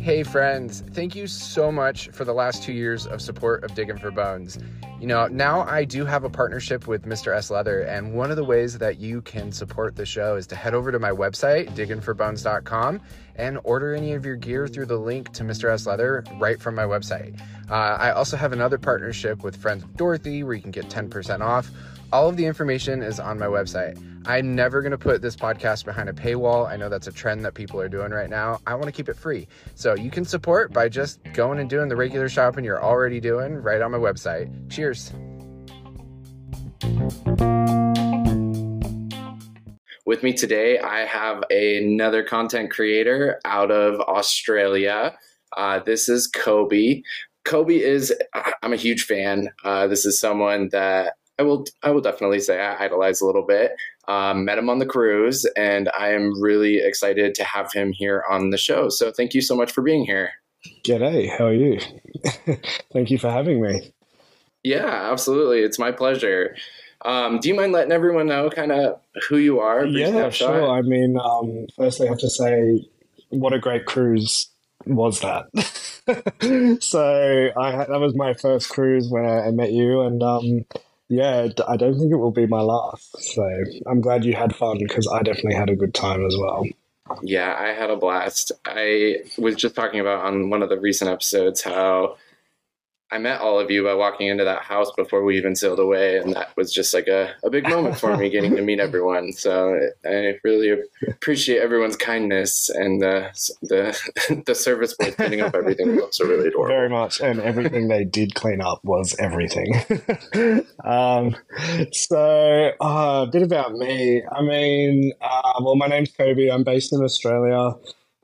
Hey, friends, thank you so much for the last two years of support of Digging for Bones. You know, now I do have a partnership with Mr. S Leather, and one of the ways that you can support the show is to head over to my website, diggingforbones.com, and order any of your gear through the link to Mr. S Leather right from my website. Uh, I also have another partnership with Friends with Dorothy where you can get 10% off. All of the information is on my website. I'm never going to put this podcast behind a paywall. I know that's a trend that people are doing right now. I want to keep it free. So you can support by just going and doing the regular shopping you're already doing right on my website. Cheers. With me today, I have another content creator out of Australia. Uh, this is Koby. Koby is, I'm a huge fan. Uh, this is someone that I will I will definitely say I idolize a little bit. Um, met him on the cruise, and I am really excited to have him here on the show. So thank you so much for being here. G'day, how are you? thank you for having me. Yeah, absolutely. It's my pleasure. Um, do you mind letting everyone know kind of who you are? Yeah, sure. I mean, um, firstly, I have to say, what a great cruise was that. so I that was my first cruise when I, I met you, and um, yeah, I don't think it will be my last. So I'm glad you had fun because I definitely had a good time as well. Yeah, I had a blast. I was just talking about on one of the recent episodes how I met all of you by walking into that house before we even sailed away, and that was just like a, a big moment for me getting to meet everyone. So I really appreciate everyone's kindness and the the, the service boys cleaning up everything was also really adorable. Very much, and everything they did clean up was everything. um, so uh, a bit about me. I mean, uh, well, my name's Koby. I'm based in Australia.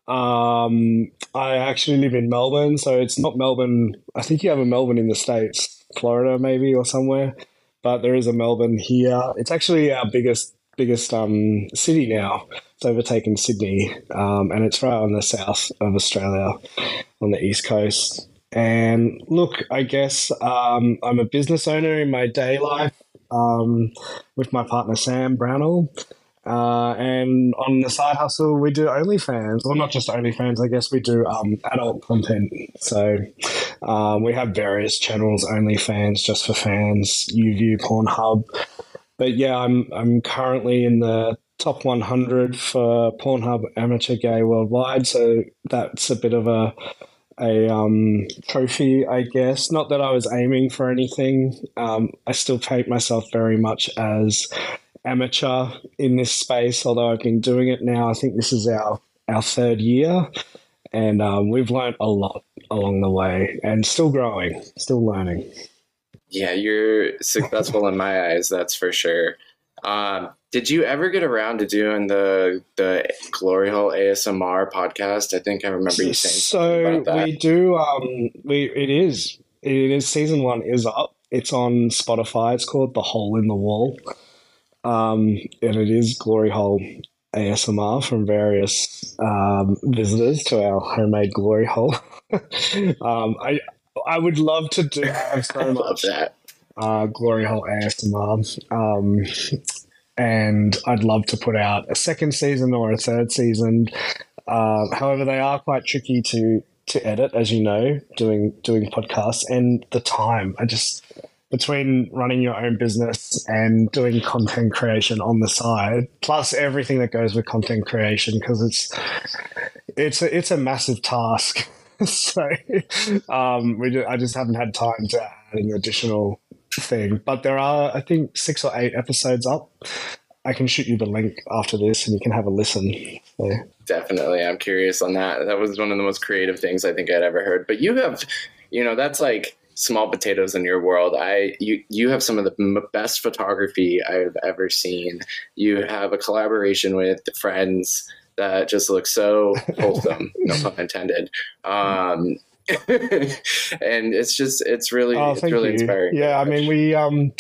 Um, I actually live in Melbourne, so it's not Melbourne. I think you have a Melbourne in the States, Florida maybe or somewhere, but there is a Melbourne here. It's actually our biggest biggest um, city now. It's overtaken Sydney, um, and it's right on the south of Australia, on the east coast. And look, I guess um, I'm a business owner in my day life um, with my partner Sam Brownell. Uh, and on the side hustle, we do OnlyFans. Well, not just OnlyFans, I guess we do um, adult content. So um, we have various channels, OnlyFans, just for fans, YouView, Pornhub. But yeah, I'm I'm currently in the top 100 for Pornhub Amateur Gay Worldwide. So that's a bit of a a um, trophy, I guess. Not that I was aiming for anything. Um, I still paint myself very much as amateur in this space, although I've been doing it now. I think this is our, our third year, and um, we've learned a lot along the way and still growing, still learning. Yeah, you're successful in my eyes, that's for sure. Um, did you ever get around to doing the the Glory Hole ASMR podcast? I think I remember you saying so. We do. Um, we it is it is season one is up. It's on Spotify. It's called The Hole in the Wall. Um, and it is Glory Hole ASMR from various um, visitors to our homemade Glory Hole. um, I I would love to do have so much that. Uh, Glory Hole ASMR. Um, and I'd love to put out a second season or a third season. Uh, however, they are quite tricky to to edit, as you know, doing doing podcasts and the time. I just between running your own business and doing content creation on the side, plus everything that goes with content creation, because it's it's a, it's a massive task. so um, we do, I just haven't had time to add an additional thing. But there are, I think, six or eight episodes up. I can shoot you the link after this, and you can have a listen. Definitely, I'm curious on that. That was one of the most creative things I think I'd ever heard. But you have, you know, that's like small potatoes in your world. I you you have some of the m- best photography I've ever seen. You have a collaboration with friends that just looks so wholesome, no pun intended. Um, and it's just it's really oh, it's really you. inspiring. Yeah, I mean we um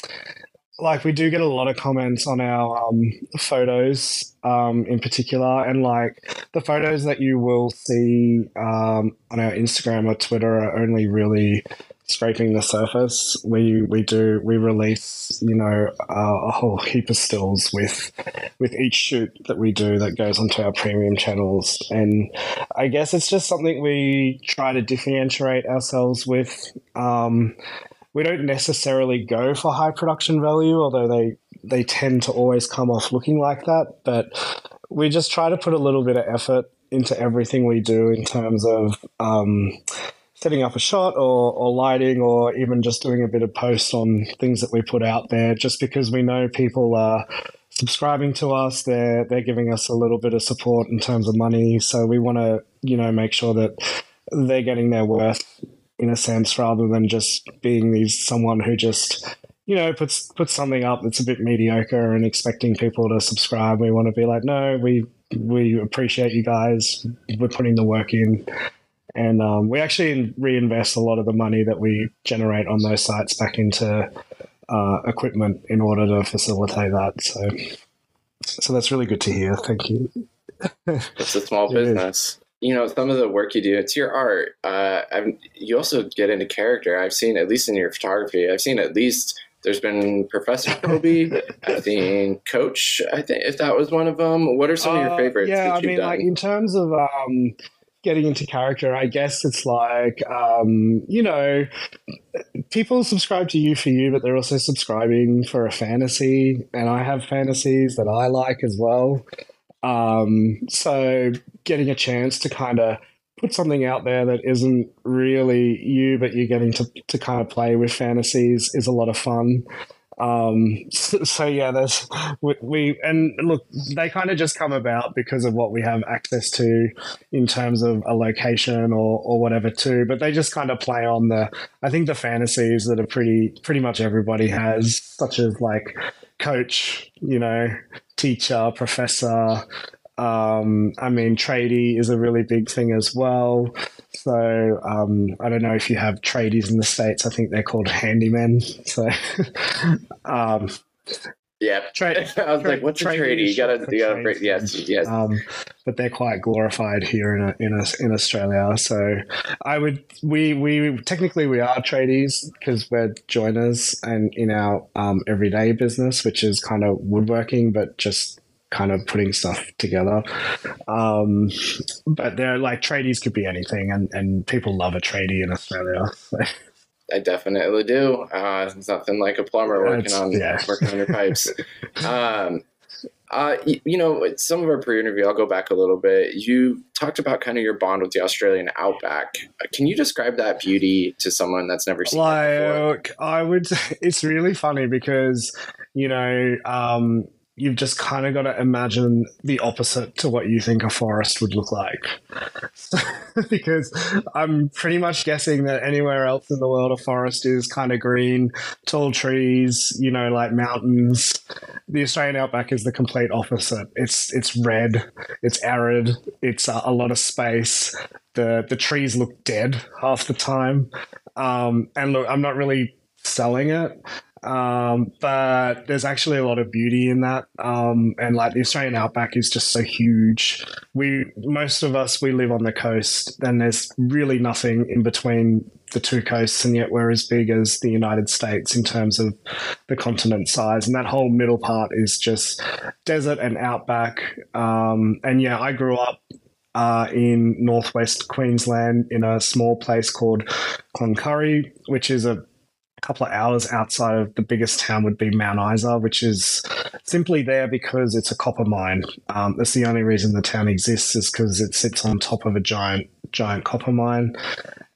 like we do get a lot of comments on our um, photos um, in particular and like the photos that you will see um, on our instagram or twitter are only really scraping the surface. We we do we release you know uh, a whole heap of stills with with each shoot that we do that goes onto our premium channels, and I guess it's just something we try to differentiate ourselves with. Um, we don't necessarily go for high production value, although they they tend to always come off looking like that. But we just try to put a little bit of effort into everything we do in terms of um, setting up a shot or, or lighting or even just doing a bit of post on things that we put out there just because we know people are subscribing to us. They're they're giving us a little bit of support in terms of money. So we want to you know make sure that they're getting their worth in a sense rather than just being these someone who just you know puts puts something up that's a bit mediocre and expecting people to subscribe. We want to be like no we we appreciate you guys. We're putting the work in and um, we actually reinvest a lot of the money that we generate on those sites back into uh, equipment in order to facilitate that. So, so that's really good to hear. Thank you. it's a small business. You know, some of the work you do, it's your art. Uh, you also get into character. I've seen, at least in your photography, I've seen at least there's been Professor Koby. I've seen Coach. I think if that was one of them. What are some uh, of your uh, favorites? Yeah, I mean, done? like in terms of um, getting into character, I guess it's like, um, you know, people subscribe to you for you, but they're also subscribing for a fantasy, and I have fantasies that I like as well. Um, so getting a chance to kind of put something out there that isn't really you, but you're getting to, to kind of play with fantasies is a lot of fun. Um, so, so, yeah, there's we, we and look, they kind of just come about because of what we have access to in terms of a location or or whatever too. But they just kind of play on the I think the fantasies that are pretty pretty much everybody has, such as like coach, you know, teacher, professor. Um, I mean, tradie is a really big thing as well. So um, I don't know if you have tradies in the states. I think they're called handymen. So um, yeah, tra- I was tra- like, "What's a tradie?" You gotta, you gotta, break, yes, yes. Um, but they're quite glorified here in a, in a, in Australia. So I would, we we technically we are tradies because we're joiners and in our um, everyday business, which is kind of woodworking, but just kind of putting stuff together. Um, but they're like tradies could be anything, and, and people love a tradie in Australia. So. I definitely do. Uh, it's nothing like a plumber working on yeah. working on your pipes. um, uh, you, you, know, some of our pre-interview, I'll go back a little bit. You talked about kind of your bond with the Australian outback. Can you describe that beauty to someone that's never seen like, it before? I would. It's really funny because you know, um, you've just kind of got to imagine the opposite to what you think a forest would look like. because I'm pretty much guessing that anywhere else in the world, a forest is kind of green, tall trees, you know, like mountains. The Australian outback is the complete opposite. It's it's red, it's arid, it's a, a lot of space. The the trees look dead half the time. Um, and look, I'm not really selling it. Um, but there's actually a lot of beauty in that. Um, and like the Australian outback is just so huge. We, most of us, we live on the coast and there's really nothing in between the two coasts. And yet we're as big as the United States in terms of the continent size. And that whole middle part is just desert and outback. Um, and yeah, I grew up uh, in northwest Queensland in a small place called Cloncurry, which is a couple of hours outside of the biggest town would be Mount Isa, which is simply there because it's a copper mine. Um, that's the only reason the town exists is because it sits on top of a giant, giant copper mine.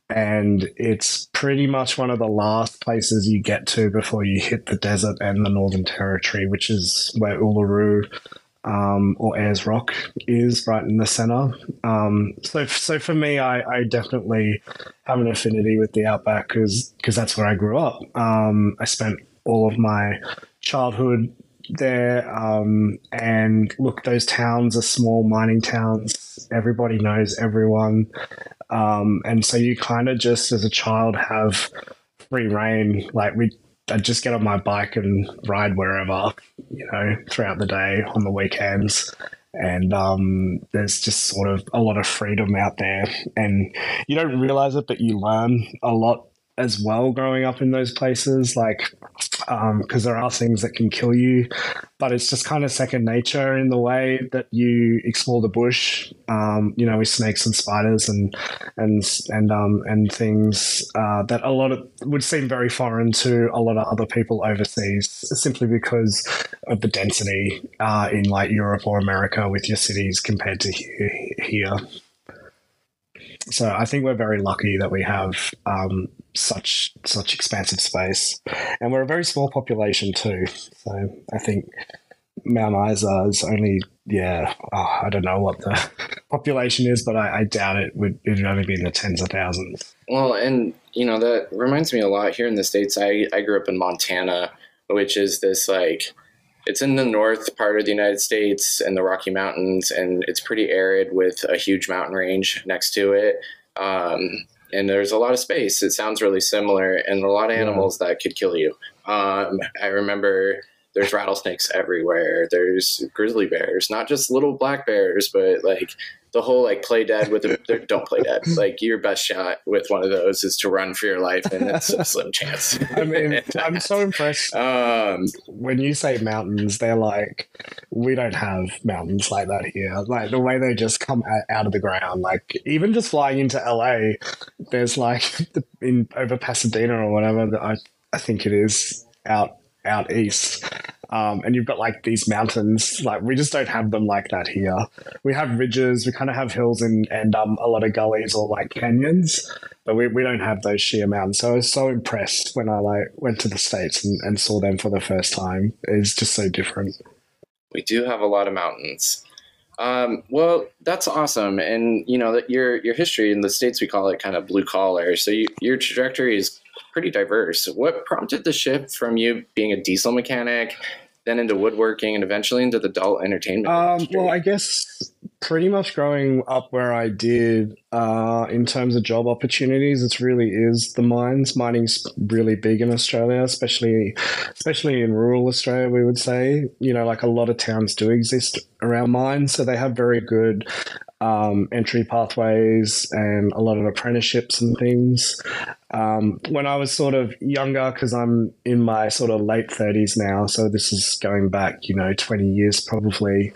And it's pretty much one of the last places you get to before you hit the desert and the Northern Territory, which is where Uluru um, or Ayers Rock is right in the center. Um, so, so for me, I, I, definitely have an affinity with the outback because because that's where I grew up. Um, I spent all of my childhood there, um, and look, those towns are small mining towns. Everybody knows everyone, um, and so you kind of just as a child have free rein. Like we I'd just get on my bike and ride wherever, you know, throughout the day on the weekends. And um, there's just sort of a lot of freedom out there. And you don't realize it, but you learn a lot as well growing up in those places, like because um, there are things that can kill you, but it's just kind of second nature in the way that you explore the bush. Um, you know, with snakes and spiders and and and um, and things uh, that a lot of would seem very foreign to a lot of other people overseas, simply because of the density uh, in like Europe or America with your cities compared to here. So I think we're very lucky that we have um, such such expansive space, and we're a very small population too. So I think Mount Isa is only yeah oh, I don't know what the population is, but I, I doubt it would it would only be in the tens of thousands. Well, and you know that reminds me a lot here in the states. I I grew up in Montana, which is this like it's in the north part of the United States and the Rocky Mountains, and it's pretty arid with a huge mountain range next to it. Um, and there's a lot of space. It sounds really similar, and a lot of animals yeah. that could kill you. Um, I remember there's rattlesnakes everywhere. There's grizzly bears, not just little black bears, but like the whole like play dead with a don't play dead. Like your best shot with one of those is to run for your life, and it's a slim chance. I mean, I'm so impressed. Um, when you say mountains, they're like we don't have mountains like that here. Like the way they just come out of the ground. Like even just flying into LA, there's like in over Pasadena or whatever. I I think it is out out east. Um, and you've got like these mountains. Like we just don't have them like that here. We have ridges. We kind of have hills and and um, a lot of gullies or like canyons, but we, we don't have those sheer mountains. So I was so impressed when I like went to the states and, and saw them for the first time. It's just so different. We do have a lot of mountains. Um, well, that's awesome, and you know that your your history in the states we call it kind of blue collar. So you, your trajectory is pretty diverse. What prompted the shift from you being a diesel mechanic, then into woodworking, and eventually into the adult entertainment? Um, well, I guess pretty much growing up where I did, uh, in terms of job opportunities, it really is the mines. Mining's really big in Australia, especially especially in rural Australia. We would say, you know, like a lot of towns do exist around mines, so they have very good um, entry pathways and a lot of apprenticeships and things. Um, when I was sort of younger, because I'm in my sort of late 30s now, so this is going back, you know, 20 years probably.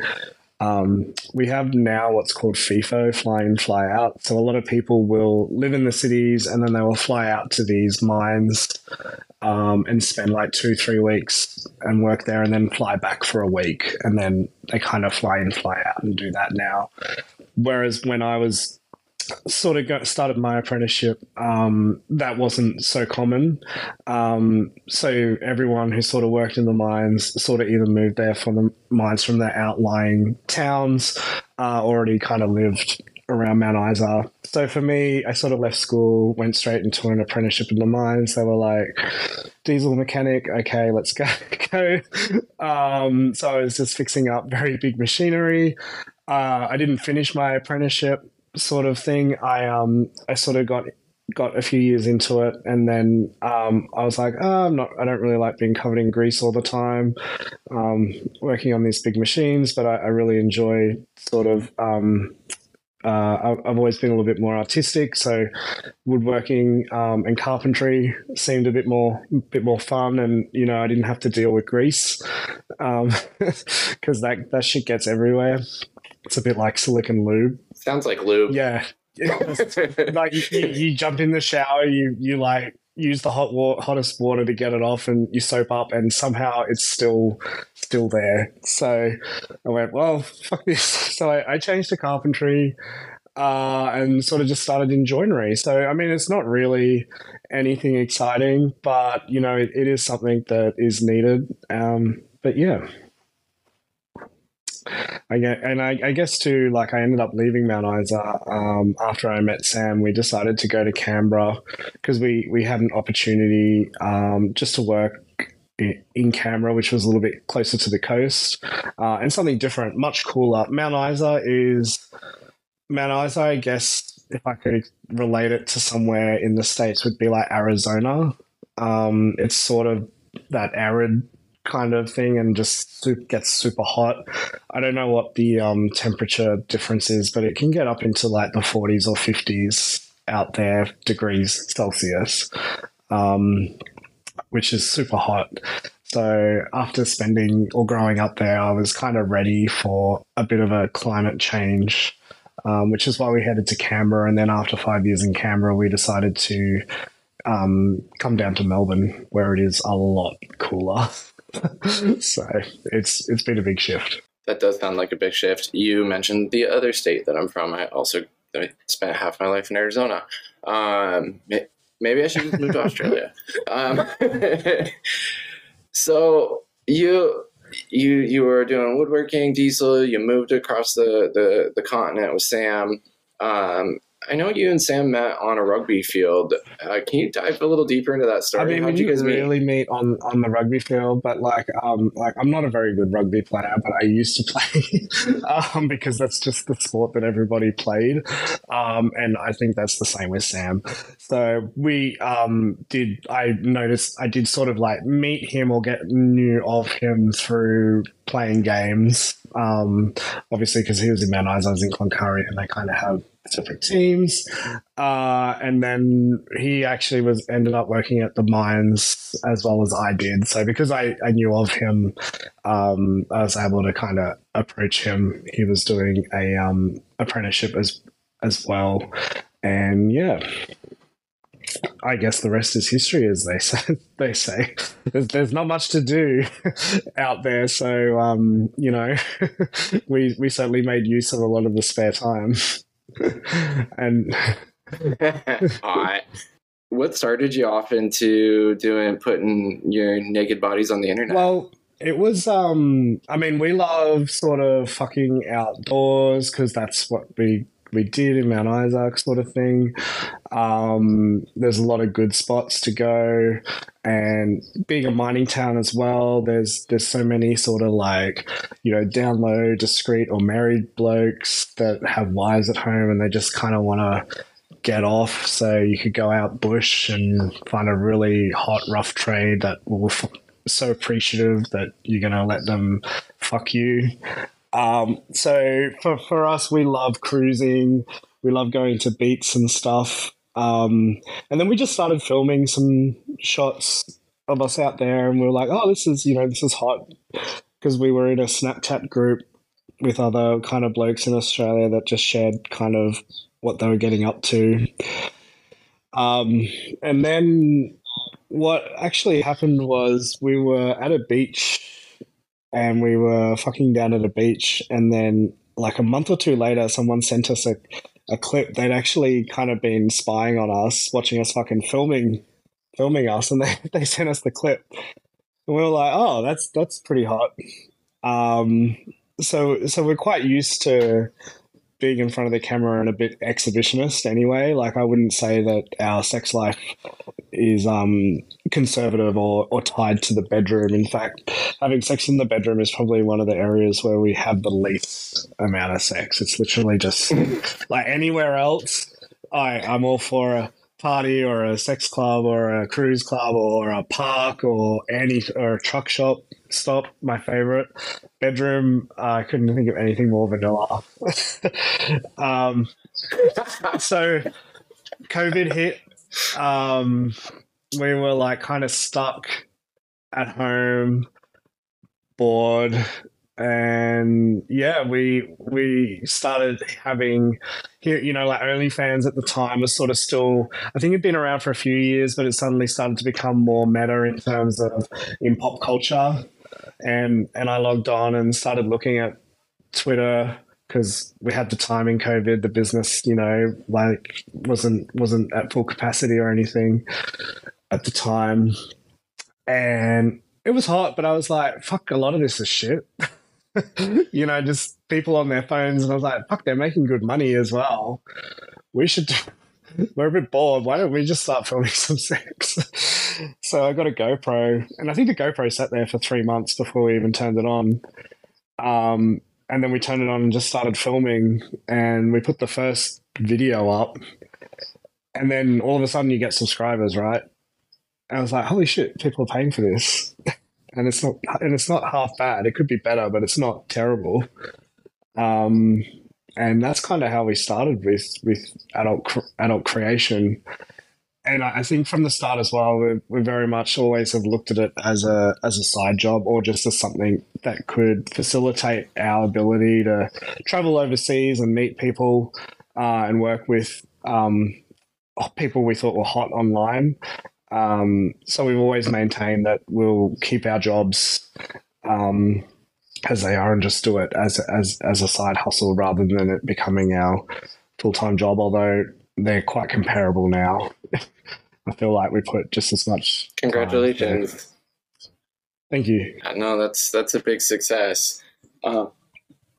Um, we have now what's called FIFO, fly in, fly out. So a lot of people will live in the cities and then they will fly out to these mines um, and spend like two, three weeks and work there and then fly back for a week. And then they kind of fly in, fly out and do that now. Whereas when I was sort of got, started my apprenticeship, um, that wasn't so common. Um, so everyone who sort of worked in the mines sort of either moved there from the mines from their outlying towns, uh, already kind of lived around Mount Isa. So for me, I sort of left school, went straight into an apprenticeship in the mines. They were like, diesel mechanic, okay, let's go. Um, so I was just fixing up very big machinery. Uh, I didn't finish my apprenticeship sort of thing. I um I sort of got got a few years into it and then um, I was like, oh, I'm not, I don't really like being covered in grease all the time, um, working on these big machines, but I, I really enjoy sort of, um, uh, I've always been a little bit more artistic, so woodworking um, and carpentry seemed a bit more, bit more fun, and you know I didn't have to deal with grease because um, that that shit gets everywhere. It's a bit like silicone lube. Sounds like lube. Yeah. like you, you, jump in the shower, you you like use the hot water, hottest water to get it off, and you soap up, and somehow it's still still there. So I went, well, fuck this. So I, I changed to carpentry. Uh, and sort of just started in joinery. So, I mean, it's not really anything exciting, but, you know, it, it is something that is needed. Um, but yeah. I get, and I, I, guess too, like I ended up leaving Mount Isa um, after I met Sam. We decided to go to Canberra because we we had an opportunity um, just to work in Canberra, which was a little bit closer to the coast uh, and something different, much cooler. Mount Isa is Mount Isa. I guess if I could relate it to somewhere in the states, would be like Arizona. Um, it's sort of that arid kind of thing and just gets super hot. I don't know what the um, temperature difference is, but it can get up into like the 40s or 50s out there degrees Celsius, um, which is super hot. So after spending or growing up there, I was kind of ready for a bit of a climate change, um, which is why we headed to Canberra. And then after five years in Canberra, we decided to um, come down to Melbourne, where it is a lot cooler. so it's it's been a big shift. That does sound like a big shift. You mentioned the other state that I'm from. I also spent half my life in Arizona. Um, maybe I should just move to Australia. Um, so you you you were doing woodworking, diesel. You moved across the the, the continent with Sam. Um, I know you and Sam met on a rugby field. Uh, can you dive a little deeper into that story? I mean, How'd you guys really meet? meet on, on the rugby field, but like, um, like I'm not a very good rugby player, but I used to play um, because that's just the sport that everybody played, um, and I think that's the same with Sam. So we um, did. I noticed I did sort of like meet him or get new of him through playing games. Um, obviously, because he was in Mount Isa, I was in Cloncurry, and they kind of have different teams. Uh, and then he actually was ended up working at the mines as well as I did. So because I, I knew of him, um, I was able to kind of approach him. He was doing a um, apprenticeship as as well, and yeah. I guess the rest is history, as they say. They say there's, there's not much to do out there, so um, you know, we we certainly made use of a lot of the spare time. and what started you off into doing putting your naked bodies on the internet? Well, it was um I mean, we love sort of fucking outdoors because that's what we we did in Mount Isa sort of thing. Um, there's a lot of good spots to go, and being a mining town as well, there's there's so many sort of like you know down low, discreet or married blokes that have wives at home and they just kind of want to get off. So you could go out bush and find a really hot rough trade that will f- so appreciative that you're gonna let them fuck you. Um, so for, for us, we love cruising. We love going to beats and stuff. Um, and then we just started filming some shots of us out there, and we were like, "Oh, this is you know this is hot," because we were in a Snapchat group with other kind of blokes in Australia that just shared kind of what they were getting up to. Um, and then what actually happened was we were at a beach and we were fucking down at a beach. And then, like a month or two later, someone sent us a, a clip. They'd actually kind of been spying on us, watching us fucking filming, filming us, and they, they sent us the clip. And we were like, oh, that's that's pretty hot. Um, so so we're quite used to being in front of the camera and a bit exhibitionist anyway. Like I wouldn't say that our sex life is um, conservative or, or tied to the bedroom. In fact, having sex in the bedroom is probably one of the areas where we have the least amount of sex. It's literally just like anywhere else. I I'm all for a party or a sex club or a cruise club or a park or any or a truck shop stop, my favorite. Bedroom, uh, I couldn't think of anything more vanilla. um, so, COVID hit. Um, we were like kind of stuck at home, bored, and yeah, we we started having you know, like OnlyFans at the time was sort of still. I think it'd been around for a few years, but it suddenly started to become more meta in terms of in pop culture and and I logged on and started looking at Twitter because we had the time in COVID. The business, you know, like wasn't wasn't at full capacity or anything at the time, and it was hot. But I was like, "Fuck, a lot of this is shit." you know, just people on their phones, and I was like, "Fuck, they're making good money as well. We should." we're a bit bored. Why don't we just start filming some sex? so I got a GoPro, and I think the GoPro sat there for three months before we even turned it on. Um, and then we turned it on and just started filming, and we put the first video up, and then all of a sudden you get subscribers, right? And I was like, holy shit, people are paying for this. And it's not and it's not half bad. It could be better, but it's not terrible. Um, and that's kind of how we started with with adult adult creation. And I, I think from the start as well, we, we very much always have looked at it as a as a side job or just as something that could facilitate our ability to travel overseas and meet people uh, and work with um, people we thought were hot online. Um, so we've always maintained that we'll keep our jobs um, as they are and just do it as as as a side hustle rather than it becoming our full time job. Although they're quite comparable now. I feel like we put just as much. Congratulations! Thank you. No, that's that's a big success. Uh,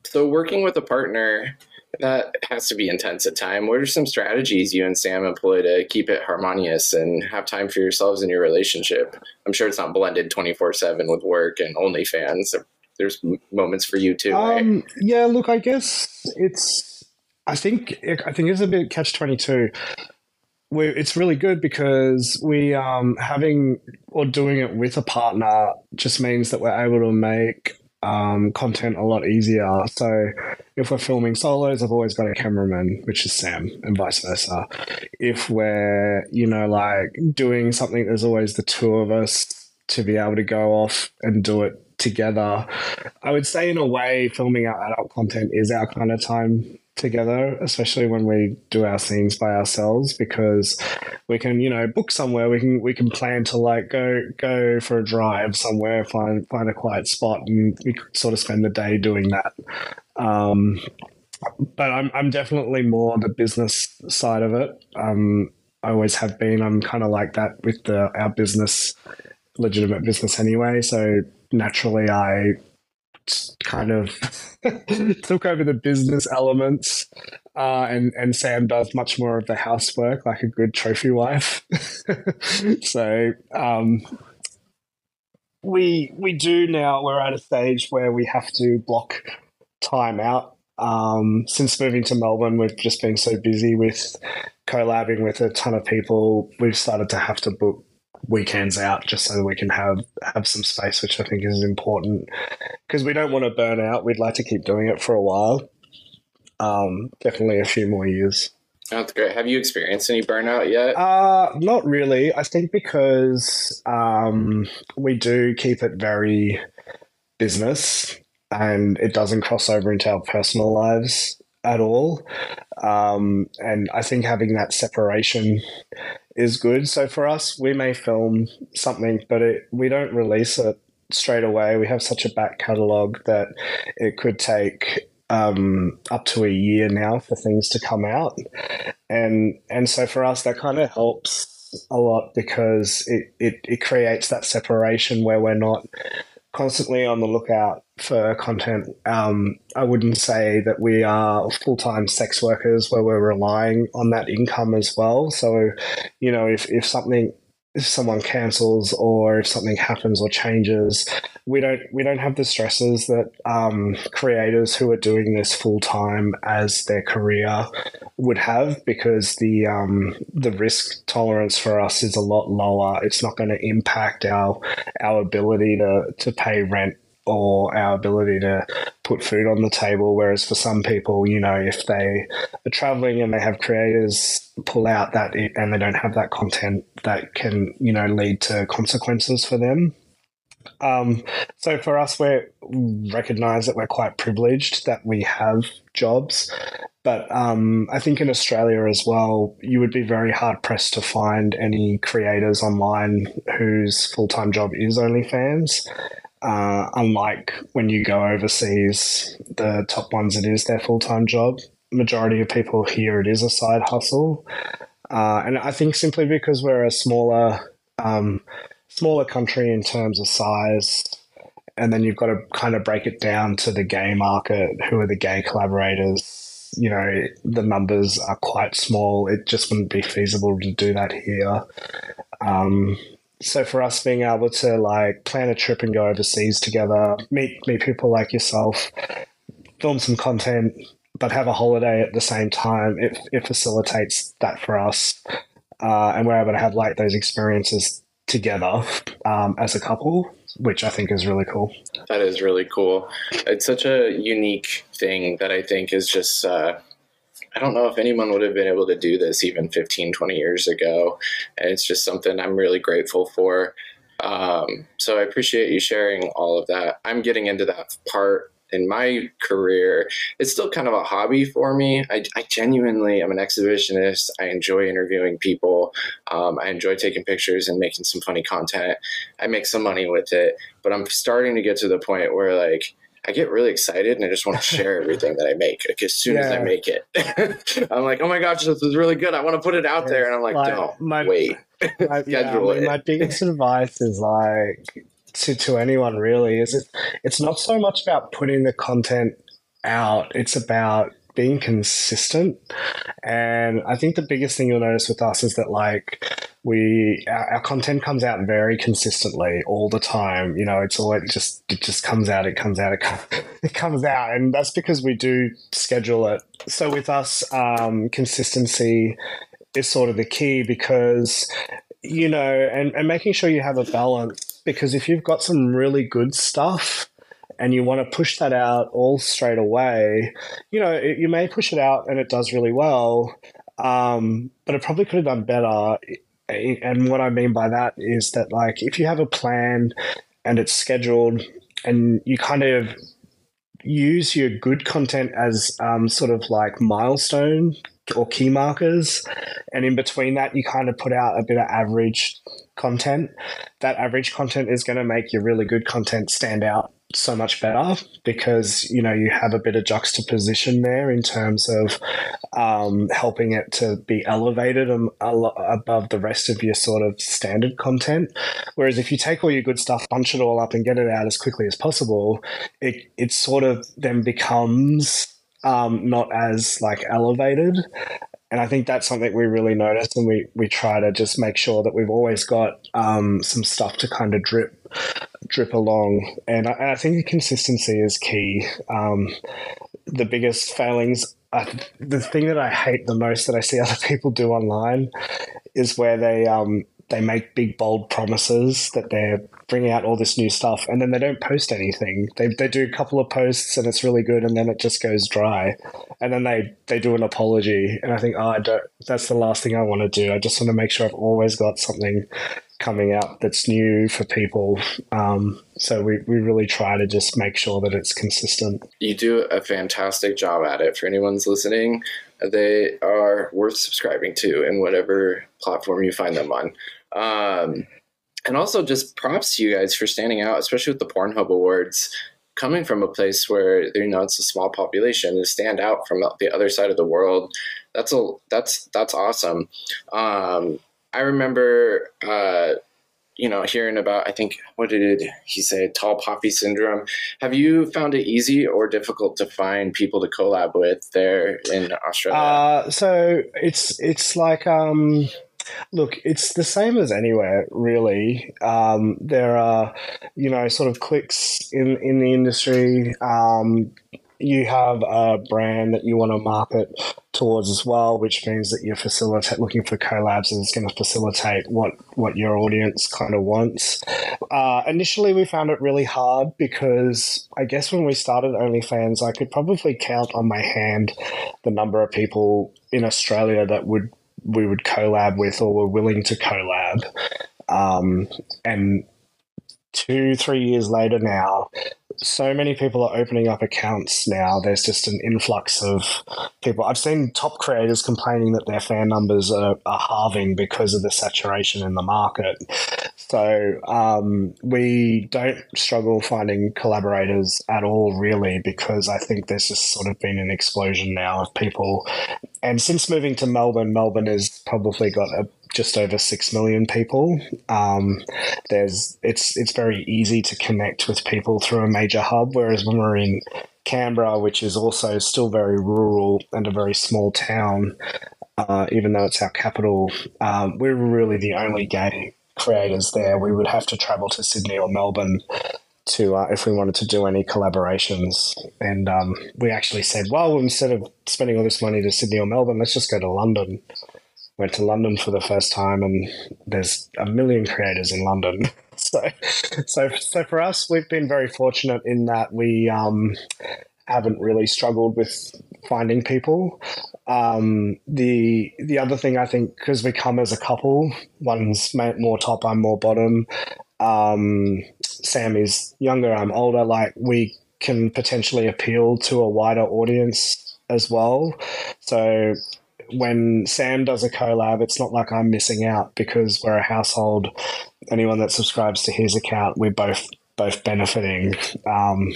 so working with a partner that has to be intense at time. What are some strategies you and Sam employ to keep it harmonious and have time for yourselves and your relationship? I'm sure it's not blended 24 7 with work and OnlyFans. There's moments for you too. Um? Yeah, look, I guess it's, I think, I think it's a bit catch 22. We, it's really good because we um, having or doing it with a partner just means that we're able to make um, content a lot easier. So if we're filming solos, I've always got a cameraman, which is Sam, and vice versa. If we're, you know, like doing something, there's always the two of us to be able to go off and do it together. I would say, in a way, filming our adult content is our kind of time together, especially when we do our scenes by ourselves, because we can, you know, book somewhere. We can we can plan to like go go for a drive somewhere, find find a quiet spot, and we could sort of spend the day doing that. Um, but I'm I'm definitely more the business side of it. Um, I always have been. I'm kind of like that with the our business, legitimate business anyway. So naturally, I kind of took over the business elements, uh, and and Sam does much more of the housework, like a good trophy wife. so um, we we do now. We're at a stage where we have to block time out. Um, since moving to Melbourne, we've just been so busy with collabing with a ton of people. We've started to have to book weekends out just so we can have have some space, which I think is important because we don't want to burn out. We'd like to keep doing it for a while, um, definitely a few more years. That's great. Have you experienced any burnout yet? Uh, not really. I think because um, we do keep it very business and it doesn't cross over into our personal lives at all. Um, and I think having that separation is good. So for us, we may film something, but it, we don't release it straight away. We have such a back catalogue that it could take um, up to a year now for things to come out, and and so for us that kind of helps a lot because it, it, it creates that separation where we're not constantly on the lookout for content. Um, I wouldn't say that we are full time sex workers where we're relying on that income as well. So, you know, if, if something if someone cancels or if something happens or changes, we don't we don't have the stresses that um, creators who are doing this full time as their career would have because the um, the risk tolerance for us is a lot lower. It's not going to impact our our ability to to pay rent or our ability to put food on the table. Whereas for some people, you know, if they are traveling and they have creators pull out that and they don't have that content, that can, you know, lead to consequences for them. Um, so for us, we recognize that we're quite privileged that we have jobs. But um, I think in Australia as well, you would be very hard pressed to find any creators online whose full time job is OnlyFans. Uh, unlike when you go overseas, the top ones it is their full time job. Majority of people here it is a side hustle, uh, and I think simply because we're a smaller um, smaller country in terms of size, and then you've got to kind of break it down to the gay market. Who are the gay collaborators? You know, the numbers are quite small. It just wouldn't be feasible to do that here. Um, so for us being able to like plan a trip and go overseas together, meet meet people like yourself, film some content, but have a holiday at the same time, it, it facilitates that for us. Uh, and we're able to have like those experiences together um, as a couple. which I think is really cool. That is really cool. It's such a unique thing that I think is just. Uh, I don't know if anyone would have been able to do this even 15, 20 years ago. And it's just something I'm really grateful for. Um, so I appreciate you sharing all of that. I'm getting into that part in my career, it's still kind of a hobby for me. I, I genuinely am an exhibitionist. I enjoy interviewing people. Um, I enjoy taking pictures and making some funny content. I make some money with it, but I'm starting to get to the point where like I get really excited and I just want to share everything that I make like, as soon yeah. as I make it. I'm like, oh my gosh, this is really good. I want to put it out there, and I'm like, like no, my, wait. My, yeah, I mean, my biggest advice is like to, to anyone really is it it's not so much about putting the content out it's about being consistent. And i think the biggest thing you'll notice with us is that like we our, our, content comes out very consistently all the time. You know it's all it just it just comes out it comes out it comes, it comes out. And that's because we do schedule it. So with us um, consistency is sort of the key because you know and, and making sure you have a balance because if you've got some really good stuff and you want to push that out all straight away, you know, it, you may push it out and it does really well, um, but it probably could have done better. And what I mean by that is that, like, if you have a plan and it's scheduled and you kind of use your good content as um, sort of like milestone or key markers. And in between that, you kind of put out a bit of average content. That average content is going to make your really good content stand out so much better because you know you have a bit of juxtaposition there in terms of um, helping it to be elevated above the rest of your sort of standard content. Whereas if you take all your good stuff, bunch it all up, and get it out as quickly as possible, it it sort of then becomes um, not as like elevated. And I think that's something we really notice, and we, we try to just make sure that we've always got um, some stuff to kind of drip drip along. And I, I think consistency is key. Um, the biggest failings, the thing that I hate the most that I see other people do online is where they um, they make big bold promises that they're bringing out all this new stuff and then they don't post anything. They, they do a couple of posts and it's really good and then it just goes dry. And then they they do an apology and i think oh i don't that's the last thing i want to do. I just want to make sure i've always got something coming out that's new for people. Um, so we, we really try to just make sure that it's consistent. You do a fantastic job at it. For anyone's listening they are worth subscribing to in whatever platform you find them on. Um, and also just props to you guys for standing out, especially with the Pornhub Awards. Coming from a place where you know it's a small population, to stand out from the other side of the world, that's a that's that's awesome. Um, I remember, uh, you know, hearing about. I think what did he say? Tall poppy syndrome. Have you found it easy or difficult to find people to collab with there in Australia? Uh, so it's it's like um, Look, it's the same as anywhere, really. Um, there are, you know, sort of clicks in, in the industry. Um, you have a brand that you want to market towards as well, which means that you're facilitate looking for collabs and it's going to facilitate what what your audience kind of wants. Uh, initially, we found it really hard because I guess when we started OnlyFans, I could probably count on my hand the number of people in Australia that would we would collab with or were willing to collab. Um, and two, three years later now, so many people are opening up accounts now. There's just an influx of people. I've seen top creators complaining that their fan numbers are, are halving because of the saturation in the market. So um, we don't struggle finding collaborators at all, really, because I think there's just sort of been an explosion now of people. And since moving to Melbourne, Melbourne has probably got a just over six million people. Um, there's it's it's very easy to connect with people through a major hub, whereas when we're in Canberra, which is also still very rural and a very small town, uh, even though it's our capital, um, we're really the only gay creators there. We would have to travel to Sydney or Melbourne to uh, if we wanted to do any collaborations. And um, we actually said, well, instead of spending all this money to Sydney or Melbourne, let's just go to London went to London for the first time, and there's a million creators in London. so, so, so for us, we've been very fortunate in that we um, haven't really struggled with finding people. Um, the the other thing I think because we come as a couple, one's more top, I'm more bottom. Um, Sam is younger, I'm older. Like we can potentially appeal to a wider audience as well. So when Sam does a collab, it's not like I'm missing out because we're a household. Anyone that subscribes to his account, we're both both benefiting. Um,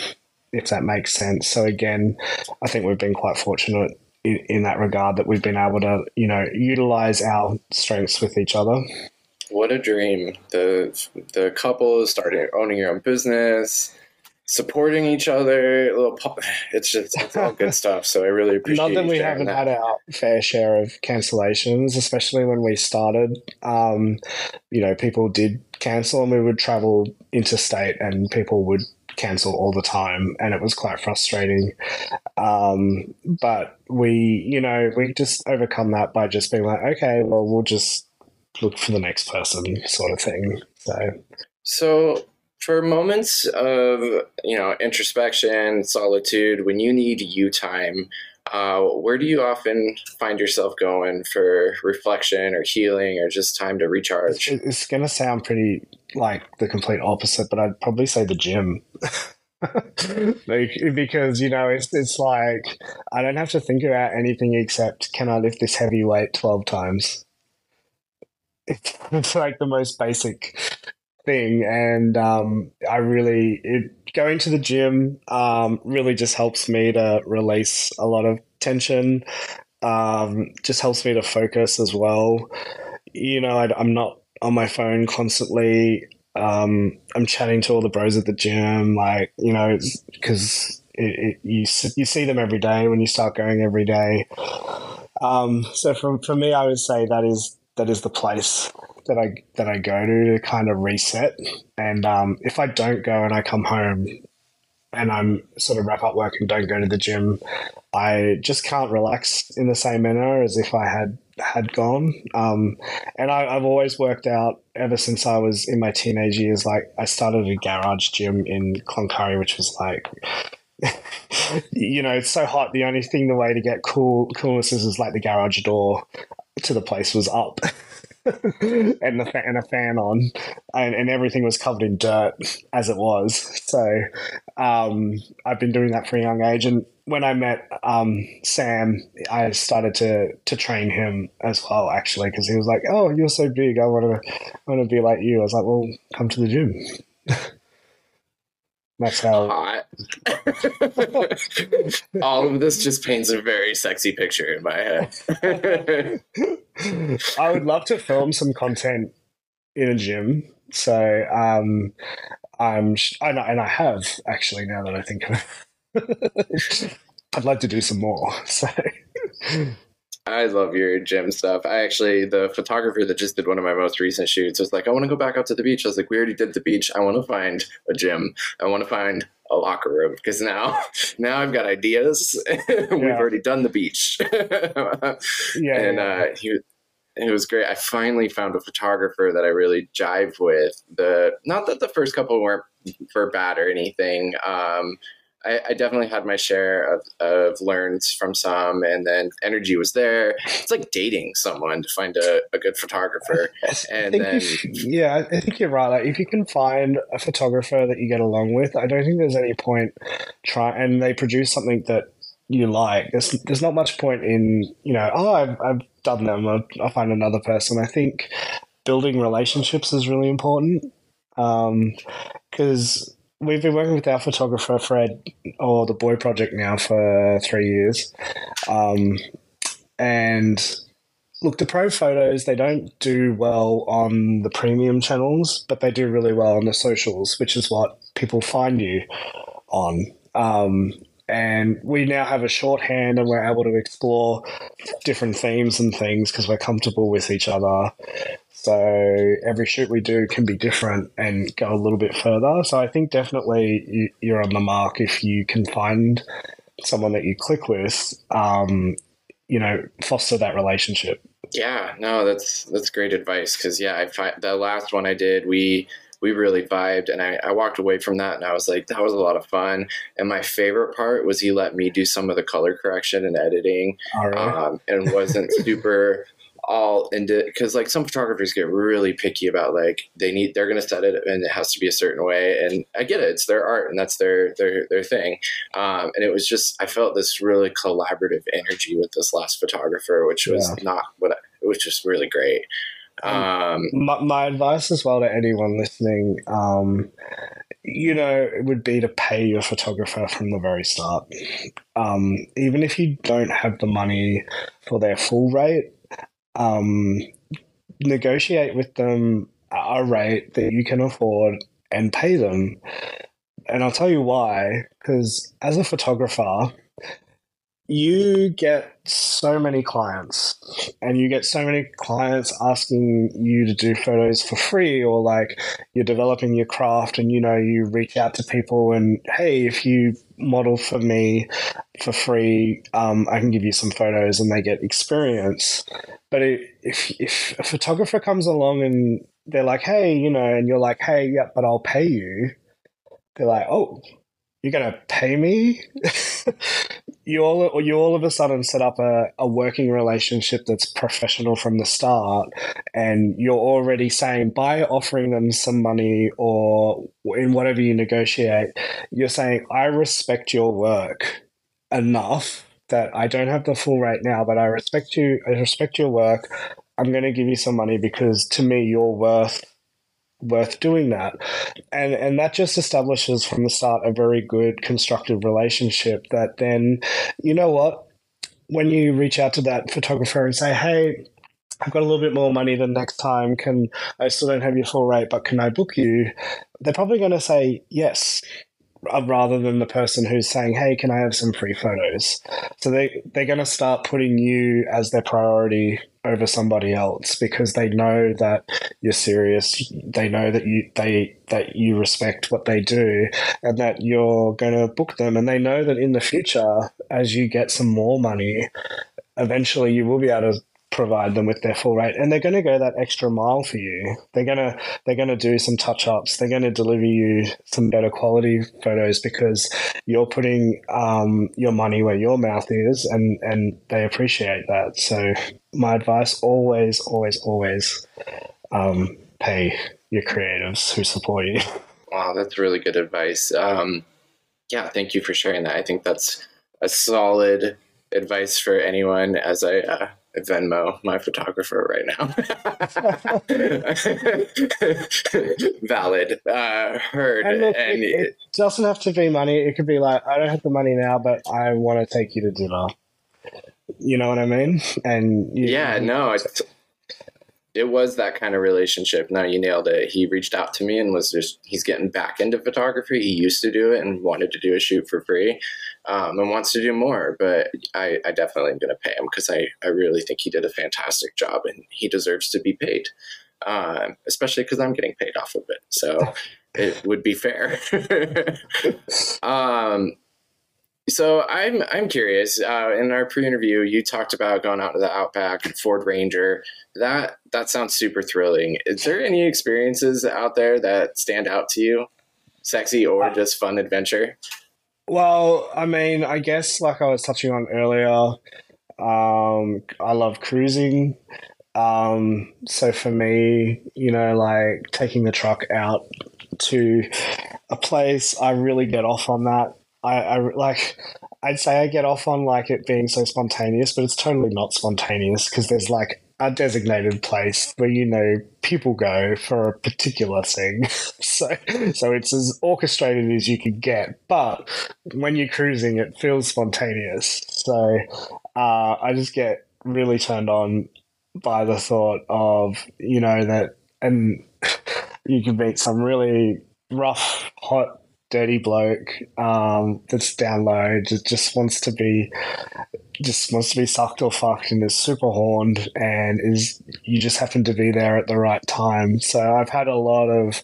if that makes sense. So again, I think we've been quite fortunate in, in that regard that we've been able to, you know, utilize our strengths with each other. What a dream! The the couple starting owning your own business, supporting each other. Little, it's just it's all good stuff. So I really appreciate. Not that we haven't that. had our fair share of cancellations, especially when we started. Um, you know, people did cancel, and we would travel interstate, and people would cancel all the time, and it was quite frustrating. Um, but we, you know, we just overcome that by just being like, okay, well, we'll just look for the next person, sort of thing. So, so for moments of you know introspection, solitude, when you need you time. Uh, where do you often find yourself going for reflection or healing or just time to recharge? It's, it's going to sound pretty like the complete opposite, but I'd probably say the gym. because you know it's it's like I don't have to think about anything except can I lift this heavy weight twelve times. It's, it's like the most basic thing, and um, I really it, going to the gym um, really just helps me to release a lot of tension. Um, just helps me to focus as well. You know, I, I'm not on my phone constantly. Um, I'm chatting to all the bros at the gym, like you know, because you you see them every day when you start going every day. Um, so for for me, I would say that is that is the place that I that I go to to kind of reset. And um, if I don't go and I come home and I'm sort of wrap up work and don't go to the gym, I just can't relax in the same manner as if I had had gone. Um, and I, have always worked out ever since I was in my teenage years. Like I started a garage gym in Cloncurry, which was like. you know, it's so hot. The only thing, the way to get cool coolness is, is like the garage door to the place was up. and the and a fan on, and, and everything was covered in dirt as it was. So um, I've been doing that for a young age, and when I met um, Sam, I started to to train him as well, actually, because he was like, "Oh, you're so big. I want to I want to be like you." I was like, "Well, come to the gym." That's how. Hot. All of this just paints a very sexy picture in my head. I would love to film some content in a gym. So um, I'm, and I have actually. Now that I think of it, I'd like to do some more. So. I love your gym stuff. I actually, the photographer that just did one of my most recent shoots was like, I want to go back out to the beach. I was like, we already did the beach. I want to find a gym. I want to find a locker room because now, now I've got ideas. We've already done the beach. yeah, and yeah. Uh, he it was great. I finally found a photographer that I really jive with. The not that the first couple weren't for bad or anything. Um, I, I, definitely had my share of, of learns from some, and then energy was there. It's like dating someone to find a, a good photographer. And then, yeah, I think you're right. Like, if you can find a photographer that you get along with, I don't think there's any point try and they produce something that you like. There's there's not much point in you know. Oh, I've, I've done them. I'll, I'll find another person. I think building relationships is really important because um, we've been working with our photographer Fred or the Boy Project now for three years, um, and look, the pro photos they don't do well on the premium channels, but they do really well on the socials, which is what people find you on. Um, and we now have a shorthand and we're able to explore different themes and things because we're comfortable with each other so every shoot we do can be different and go a little bit further. So I think definitely you're on the mark if you can find someone that you click with. Um, you know, foster that relationship. Yeah, no, that's that's great advice because yeah, I find the last one I did, we we really vibed. And I, I walked away from that and I was like, that was a lot of fun. And my favorite part was he let me do some of the color correction and editing right. um, and wasn't super all into because like some photographers get really picky about like they need they're going to set it and it has to be a certain way and i get it it's their art and that's their their their thing um, and it was just i felt this really collaborative energy with this last photographer which was yeah. not what I, it was just really great um, my, my, advice as well to anyone listening um, you know it would be to pay your photographer from the very start um, even if you don't have the money for their full rate um, negotiate with them a rate that you can afford and pay them. And I'll tell you why. Because as a photographer, you get so many clients and you get so many clients asking you to do photos for free or like you're developing your craft and you know you reach out to people and hey if you model for me for free um, i can give you some photos and they get experience. But if, if a photographer comes along and they're like hey you know and you're like hey yeah but i'll pay you they're like oh you're going to pay me? You all you all of a sudden set up a, a working relationship that's professional from the start and you're already saying by offering them some money or in whatever you negotiate you're saying i respect your work enough that i don't have the full rate now but i respect you i respect your work. I'm going to give you some money because to me you're worth worth doing that and and that just establishes from the start a very good constructive relationship that then you know what when you reach out to that photographer and say hey I've got a little bit more money than next time. Can I still don't have your full rate, but can I book you? They're probably going to say yes, uh, rather than the person who's saying, "Hey, can I have some free photos?" So they they're going to start putting you as their priority over somebody else because they know that you're serious. They know that you they that you respect what they do and that you're going to book them and they know that in the future as you get some more money eventually you will be able to provide them with their full rate. And they're going to go that extra mile for you. They're going to they're going to do some touch ups they're going to deliver you some better quality photos because you're putting um, your money where your mouth is and and they appreciate that. So my advice always always always um, pay your creatives who support you. Wow that's really good advice. Um, yeah thank you for sharing that. I think that's a solid advice for anyone as I uh, Venmo my photographer right now. Valid. Uh, heard. And, look, and it, it, doesn't have to be money. It could be like, I don't have the money now, but I want to take you to dinner. You know what I mean? And you, yeah, no, it's, it was that kind of relationship. No, you nailed it. He reached out to me and was just, he's getting back into photography. He used to do it and wanted to do a shoot for free um, and wants to do more. But I, I definitely am going to pay him because I, I really think he did a fantastic job and he deserves to be paid, uh, especially because I'm getting paid off of it. So it would be fair. um, so I'm I'm curious. Uh, in our pre-interview, you talked about going out to the Outback Ford Ranger. That that sounds super thrilling. Is there any experiences out there that stand out to you, sexy or uh, just fun adventure? Well, I mean, I guess like I was touching on earlier, um, I love cruising. Um, so for me, you know, like taking the truck out to a place, I really get off on that. I, I like I'd say I get off on like it being so spontaneous, but it's totally not spontaneous because there's like a designated place where you know people go for a particular thing. so so it's as orchestrated as you can get. But when you're cruising, it feels spontaneous. So uh, I just get really turned on by the thought of you know that and you can meet some really rough, hot dirty bloke um, that's down low just, just wants to be just wants to be sucked or fucked and is super horned and is you just happen to be there at the right time. So I've had a lot of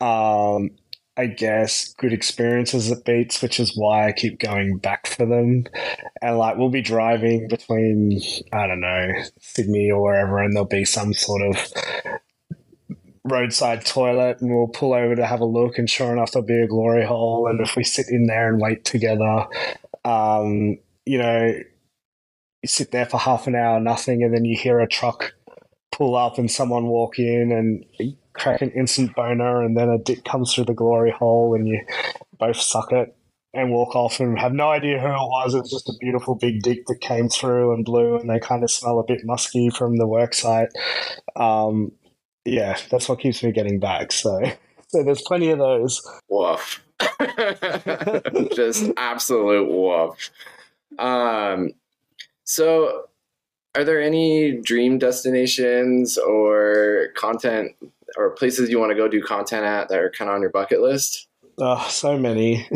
um, I guess good experiences at beats, which is why I keep going back for them. And like we'll be driving between I don't know Sydney or wherever, and there'll be some sort of roadside toilet and we'll pull over to have a look and sure enough there'll be a glory hole and if we sit in there and wait together um, you know you sit there for half an hour nothing and then you hear a truck pull up and someone walk in and crack an instant boner and then a dick comes through the glory hole and you both suck it and walk off and have no idea who it was. It's just a beautiful big dick that came through and blew, and they kind of smell a bit musky from the work site. Um, yeah, that's what keeps me getting back. So, so there's plenty of those. Woof. just absolute woof. Um, so are there any dream destinations or content or places you want to go do content at that are kind of on your bucket list? Oh, so many.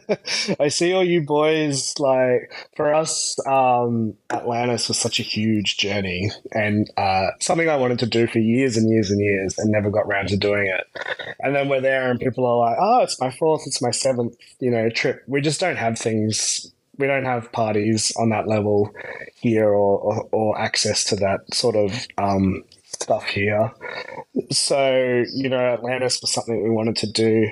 I see all you boys like for us, um, Atlantis was such a huge journey and uh, something I wanted to do for years and years and years and never got around to doing it. And then we're there and people are like, Oh, it's my fourth, it's my seventh, you know, trip. We just don't have things we don't have parties on that level here or, or, or access to that sort of um, stuff here. So, you know, Atlantis was something we wanted to do.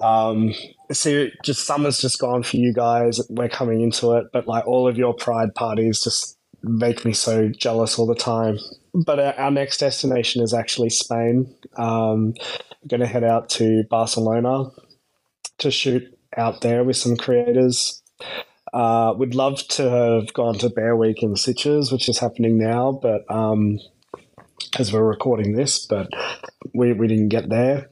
Um, see, just summer's just gone for you guys. We're coming into it, but like all of your pride parties just make me so jealous all the time. But our, our next destination is actually Spain. Um, we're going to head out to Barcelona to shoot out there with some creators. Uh, we'd love to have gone to Bear Week in Sitges, which is happening now, but um, as we're recording this, but we, we didn't get there.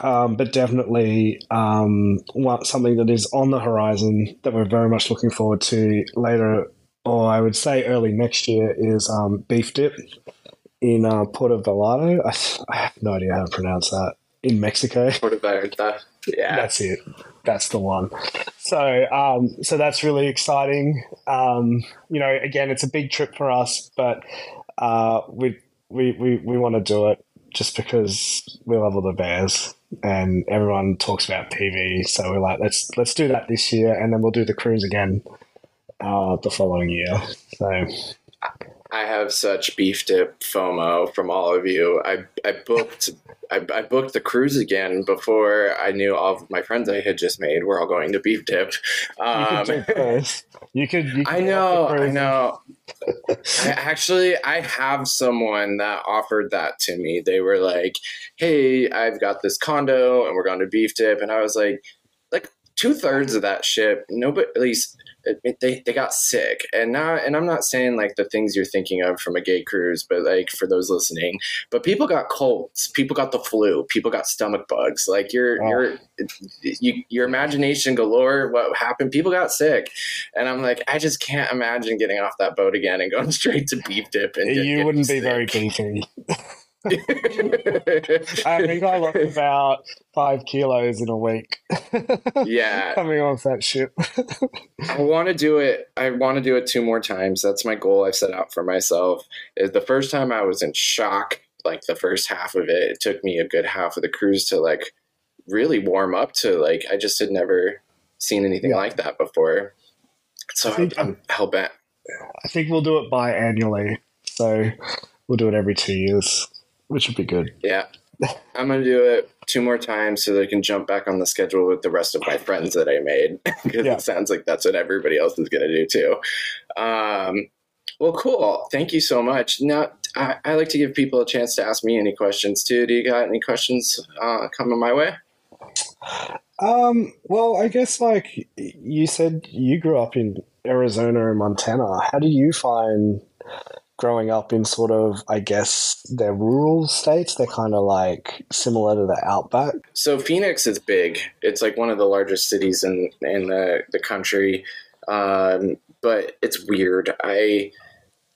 Um, but definitely um, something that is on the horizon that we're very much looking forward to later, or I would say early next year, is um, beef dip in uh, Puerto Vallarta. I, I, have no idea how to pronounce that. In Mexico. Puerto Vallarta. Yeah. That's it. That's the one. So, um, so that's really exciting. Um, you know, again, it's a big trip for us, but uh, we we we, we want to do it just because we love all the bears and everyone talks about PV. So we're like, let's let's do that this year, and then we'll do the cruise again uh, the following year. So. I have such beef dip FOMO from all of you. I, I booked I, I, booked the cruise again before I knew all of my friends I had just made were all going to beef dip. Um, you could, you could, you could I know, I know. I actually, I have someone that offered that to me. They were like, "Hey, I've got this condo, and we're going to beef dip," and I was like, "Like two thirds of that ship, nobody, at least it, they, they got sick and not and i'm not saying like the things you're thinking of from a gay cruise but like for those listening but people got colds people got the flu people got stomach bugs like your oh. your you, your imagination galore what happened people got sick and i'm like i just can't imagine getting off that boat again and going straight to beef dip and you wouldn't be sick. very beefy I think I lost about five kilos in a week. yeah. Coming off that ship. I want to do it. I want to do it two more times. That's my goal I've set out for myself. Is the first time I was in shock, like the first half of it. It took me a good half of the cruise to like really warm up to like I just had never seen anything yeah. like that before. So I think, I'm hell bent. I think we'll do it biannually. So we'll do it every two years which would be good. Yeah. I'm going to do it two more times so that I can jump back on the schedule with the rest of my friends that I made because yeah. it sounds like that's what everybody else is going to do too. Um, well, cool. Thank you so much. Now, I, I, like to give people a chance to ask me any questions too. Do you got any questions uh, coming my way? Um, well, I guess like you said, you grew up in Arizona and Montana. How do you find growing up in sort of, I guess, they're rural states. They're kind of like similar to the outback. So Phoenix is big. It's like one of the largest cities in in the the country, um, but it's weird. I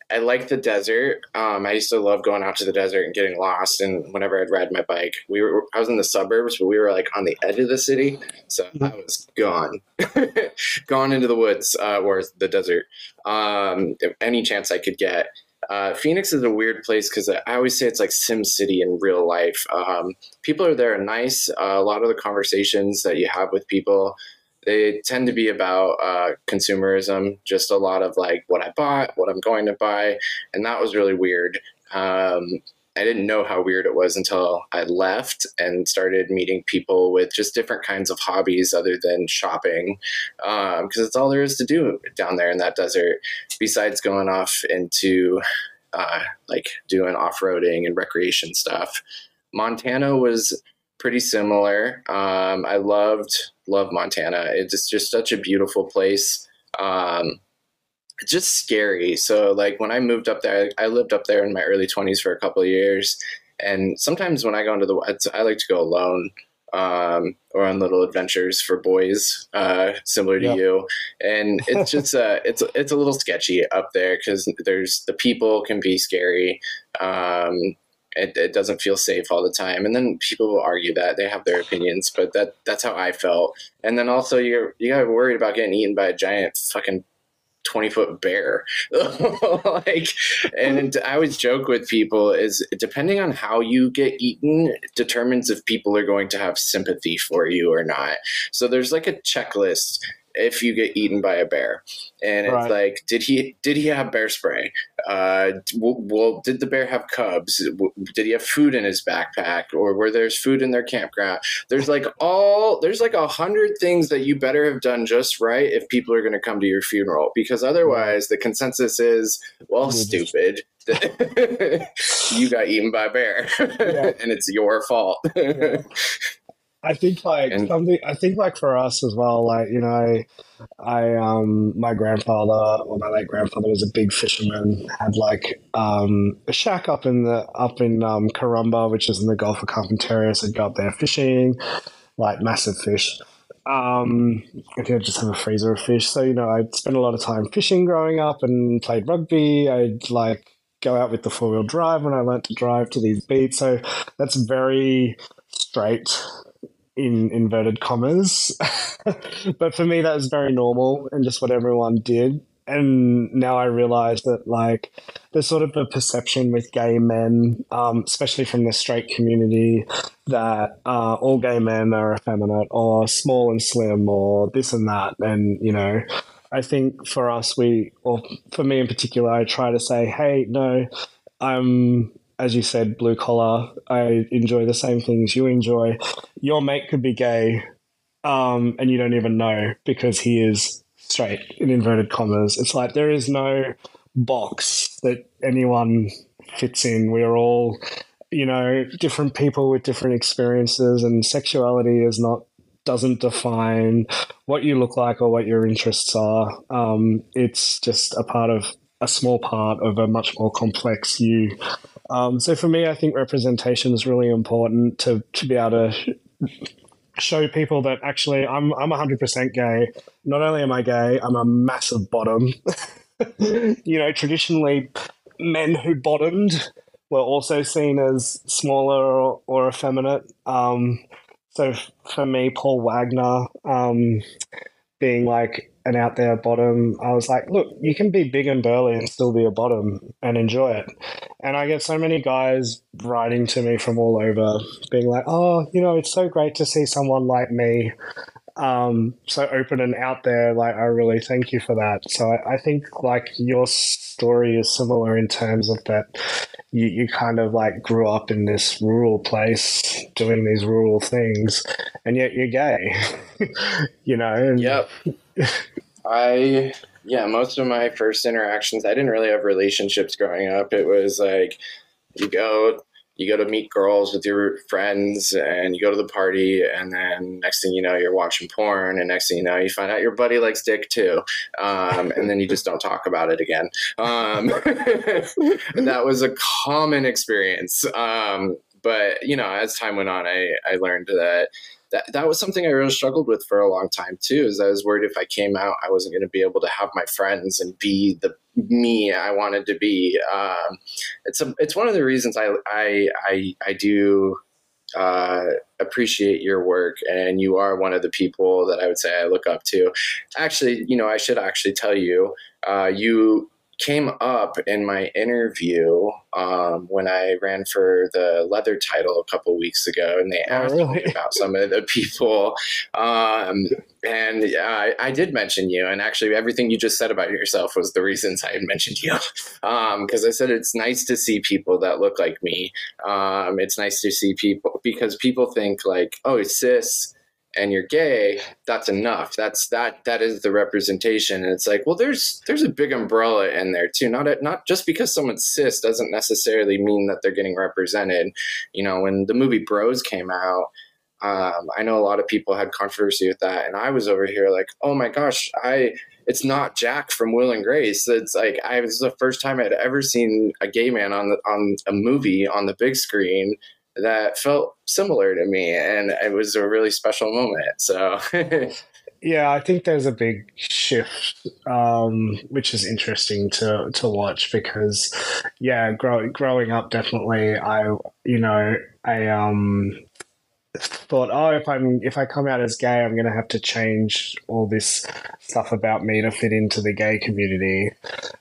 I like the desert. Um, I used to love going out to the desert and getting lost. And whenever I'd ride my bike, we were I was in the suburbs, but we were like on the edge of the city, so mm-hmm. I was gone, gone into the woods uh, or the desert. Um, any chance I could get. Uh, Phoenix is a weird place because I always say it's like Sim City in real life. Um, people are there nice. Uh, a lot of the conversations that you have with people, they tend to be about uh, consumerism, just a lot of like what I bought, what I'm going to buy, and that was really weird. Um, I didn't know how weird it was until I left and started meeting people with just different kinds of hobbies other than shopping, because um, it's all there is to do down there in that desert. Besides going off into uh, like doing off roading and recreation stuff, Montana was pretty similar. Um, I loved love Montana. It's just such a beautiful place. Um, it's just scary. So like when I moved up there, I lived up there in my early 20s for a couple of years. And sometimes when I go into the, I like to go alone um, or on little adventures for boys, uh, similar to you. And it's just, uh, it's, it's a little sketchy up there because there's the people can be scary. Um, it, it, doesn't feel safe all the time. And then people will argue that they have their opinions, but that that's how I felt. And then also you're you got worried about getting eaten by a giant fucking 20 foot bear. like, and I always joke with people is depending on how you get eaten determines if people are going to have sympathy for you or not. So there's like a checklist if you get eaten by a bear. And right. it's like did he did he have bear spray? Uh, well did the bear have cubs? Did he have food in his backpack? Or where there's food in their campground? There's like all there's like a hundred things that you better have done just right if people are going to come to your funeral. Because otherwise the consensus is well stupid you got eaten by a bear. Yeah. and it's your fault. Yeah. I think like and, something. I think like for us as well. Like you know, I, I um, my grandfather or my late grandfather was a big fisherman. Had like um, a shack up in the up in um, Karumba, which is in the Gulf of Carpentaria. So I'd go up there fishing, like massive fish. Um, I think I just have a freezer of fish. So you know, I spent a lot of time fishing growing up and played rugby. I'd like go out with the four wheel drive when I learned to drive to these beats. So that's very straight in inverted commas. but for me, that was very normal and just what everyone did. And now I realize that, like, there's sort of a perception with gay men, um, especially from the straight community, that uh, all gay men are effeminate or small and slim or this and that. And, you know, I think for us, we, or for me in particular, I try to say, hey, no, I'm as you said, blue collar. I enjoy the same things you enjoy. Your mate could be gay, um, and you don't even know because he is straight in inverted commas. It's like there is no box that anyone fits in. We are all, you know, different people with different experiences, and sexuality is not doesn't define what you look like or what your interests are. Um, it's just a part of a small part of a much more complex you. Um, so for me, I think representation is really important to to be able to show people that actually I'm I'm 100% gay. Not only am I gay, I'm a massive bottom. you know, traditionally, men who bottomed were also seen as smaller or, or effeminate. Um, so for me, Paul Wagner um, being like an out there bottom, I was like, look, you can be big and burly and still be a bottom and enjoy it. And I get so many guys writing to me from all over, being like, oh, you know, it's so great to see someone like me um, so open and out there. Like, I really thank you for that. So I, I think like your story is similar in terms of that you, you kind of like grew up in this rural place doing these rural things and yet you're gay, you know? And, yep. I yeah, most of my first interactions, I didn't really have relationships growing up. It was like you go you go to meet girls with your friends and you go to the party and then next thing you know you're watching porn and next thing you know you find out your buddy likes dick too um, and then you just don't talk about it again um, that was a common experience um, but you know as time went on i, I learned that that that was something I really struggled with for a long time too. Is I was worried if I came out, I wasn't going to be able to have my friends and be the me I wanted to be. Um, it's a, it's one of the reasons I I I, I do uh, appreciate your work, and you are one of the people that I would say I look up to. Actually, you know, I should actually tell you, uh, you came up in my interview um, when I ran for the leather title a couple weeks ago, and they oh, asked oh, really? me about some of the people. Um, and I, I, did mention you, and actually, everything you just said about yourself was the reasons I had mentioned you. Because um, I said it's nice to see people that look like me. Um, it's nice to see people because people think like, oh, it's cis and you're gay, that's enough. That's that that is the representation. And it's like, well, there's there's a big umbrella in there too. Not a, not just because someone's cis doesn't necessarily mean that they're getting represented. You know, when the movie Bros came out, um, I know a lot of people had controversy with that, and I was over here like, oh my gosh, I it's not Jack from Will and Grace. It's like I is the first time I'd ever seen a gay man on the, on a movie on the big screen that felt similar to me, and it was a really special moment. So. yeah, I think there's a big shift, um, which is interesting to to watch because, yeah, grow, growing up, definitely, I you know, I um thought, oh, if I'm if I come out as gay, I'm going to have to change all this stuff about me to fit into the gay community.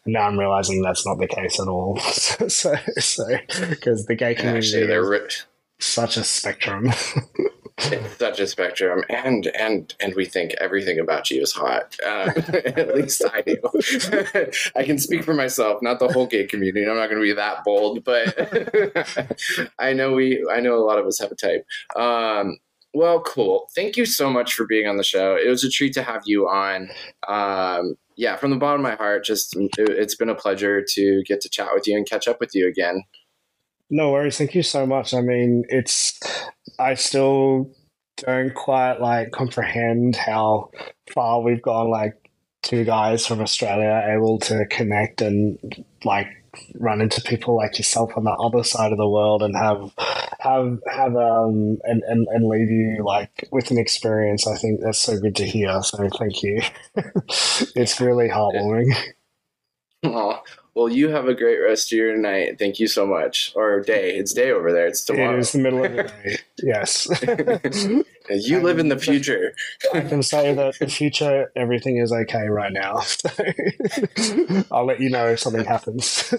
now I'm realizing that's not the case at all. so, so because the gay community Actually, is such a spectrum. it's such a spectrum, and and and we think everything about you is hot. Um, at least I do. I can speak for myself, not the whole gay community. I'm not going to be that bold, but I know we. I know a lot of us have a type. Um, well, cool. Thank you so much for being on the show. It was a treat to have you on. Um, yeah, from the bottom of my heart, just it, it's been a pleasure to get to chat with you and catch up with you again. No worries. Thank you so much. I mean, it's, I still don't quite like comprehend how far we've gone. Like, two guys from Australia able to connect and like run into people like yourself on the other side of the world and have have have um and, and, and leave you like with an experience i think that's so good to hear so thank you it's really heartwarming oh well, you have a great rest of your night. Thank you so much. Or day. It's day over there. It's tomorrow. It is the middle of the night. yes. you live in the future. I can say that the future, everything is okay right now. I'll let you know if something happens.